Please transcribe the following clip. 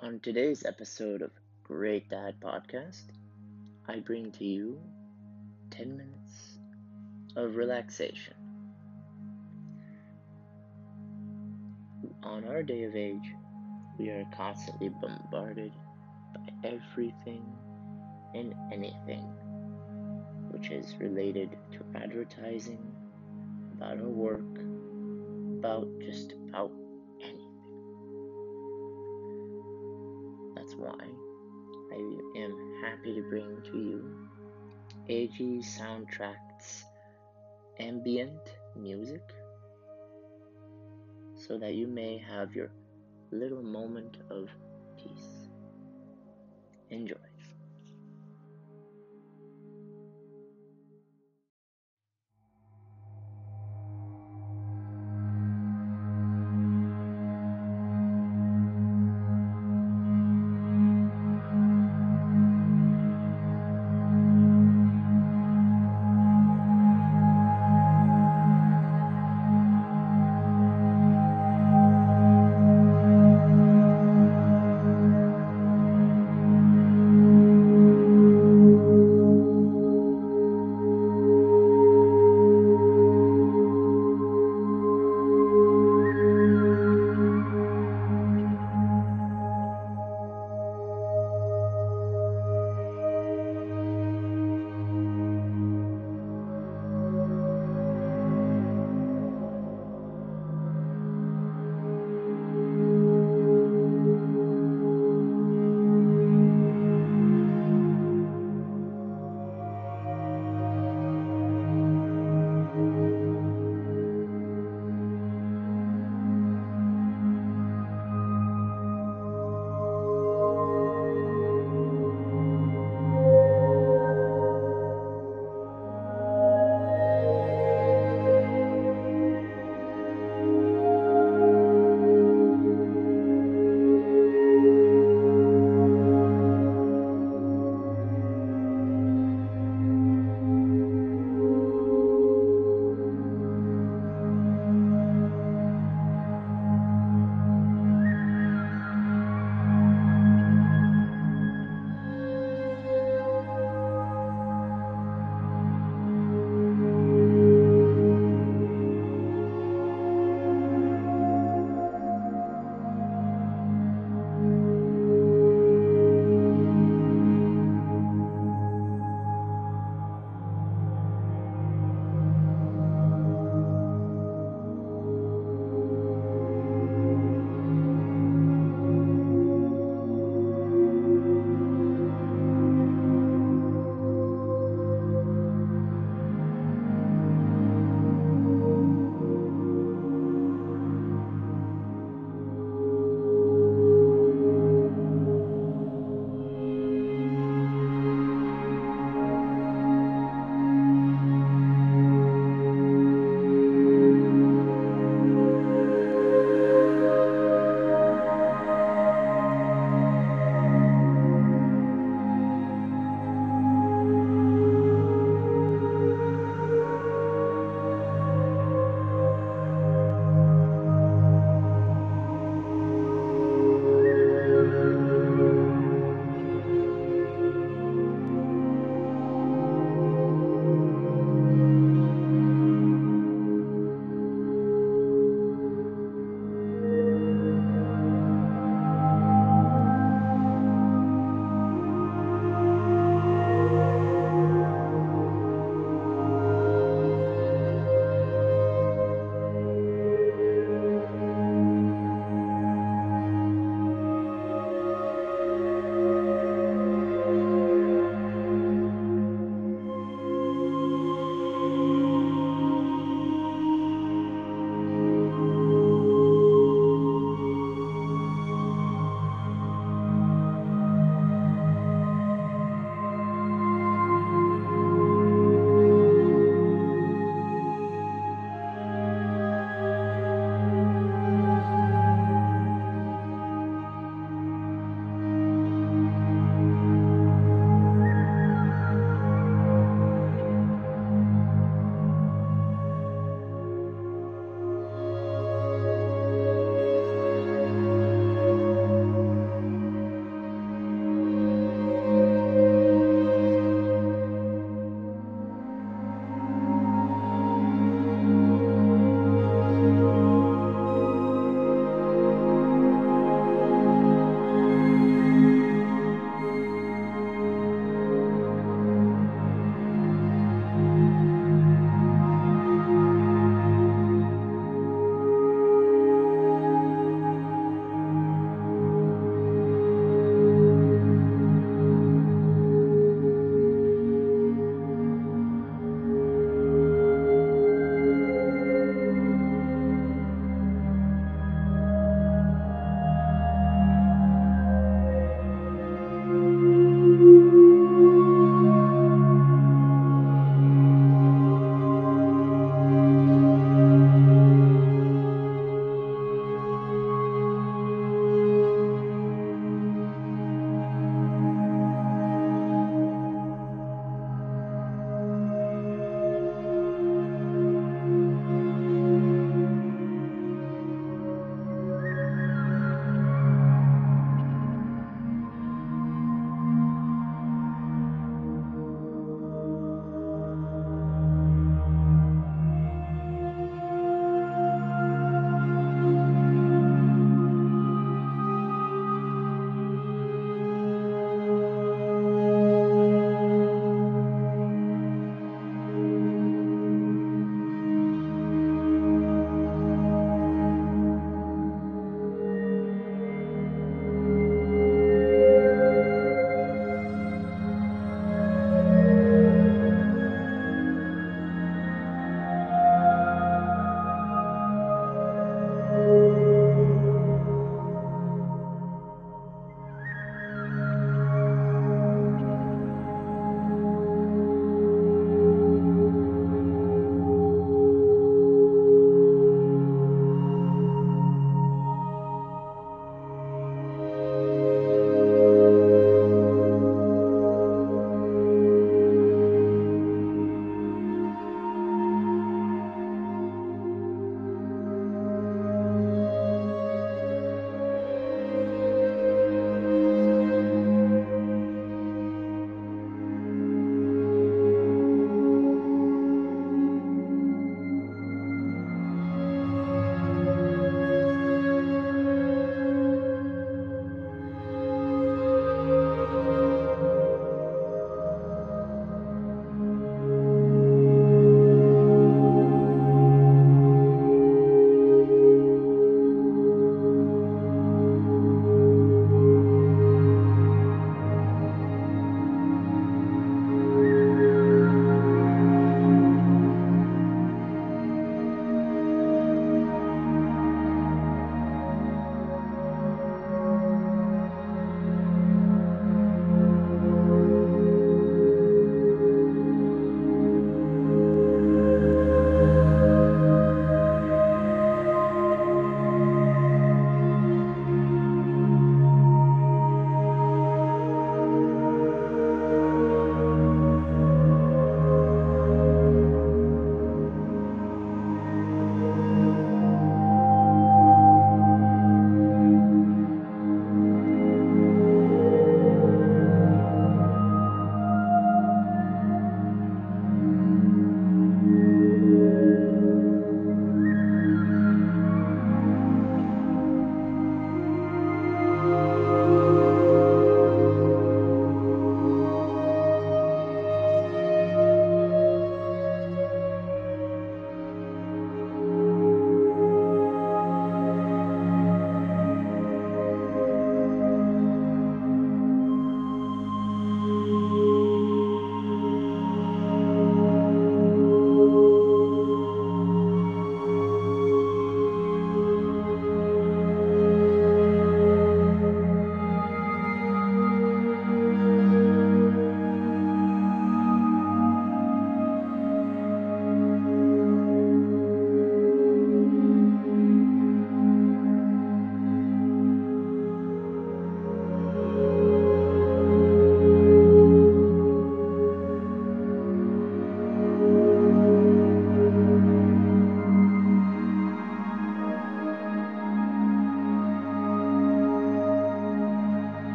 On today's episode of Great Dad Podcast, I bring to you 10 minutes of relaxation. On our day of age, we are constantly bombarded by everything and anything which is related to advertising, about our work, about just about why I am happy to bring to you AG Soundtracks ambient music so that you may have your little moment of peace. Enjoy.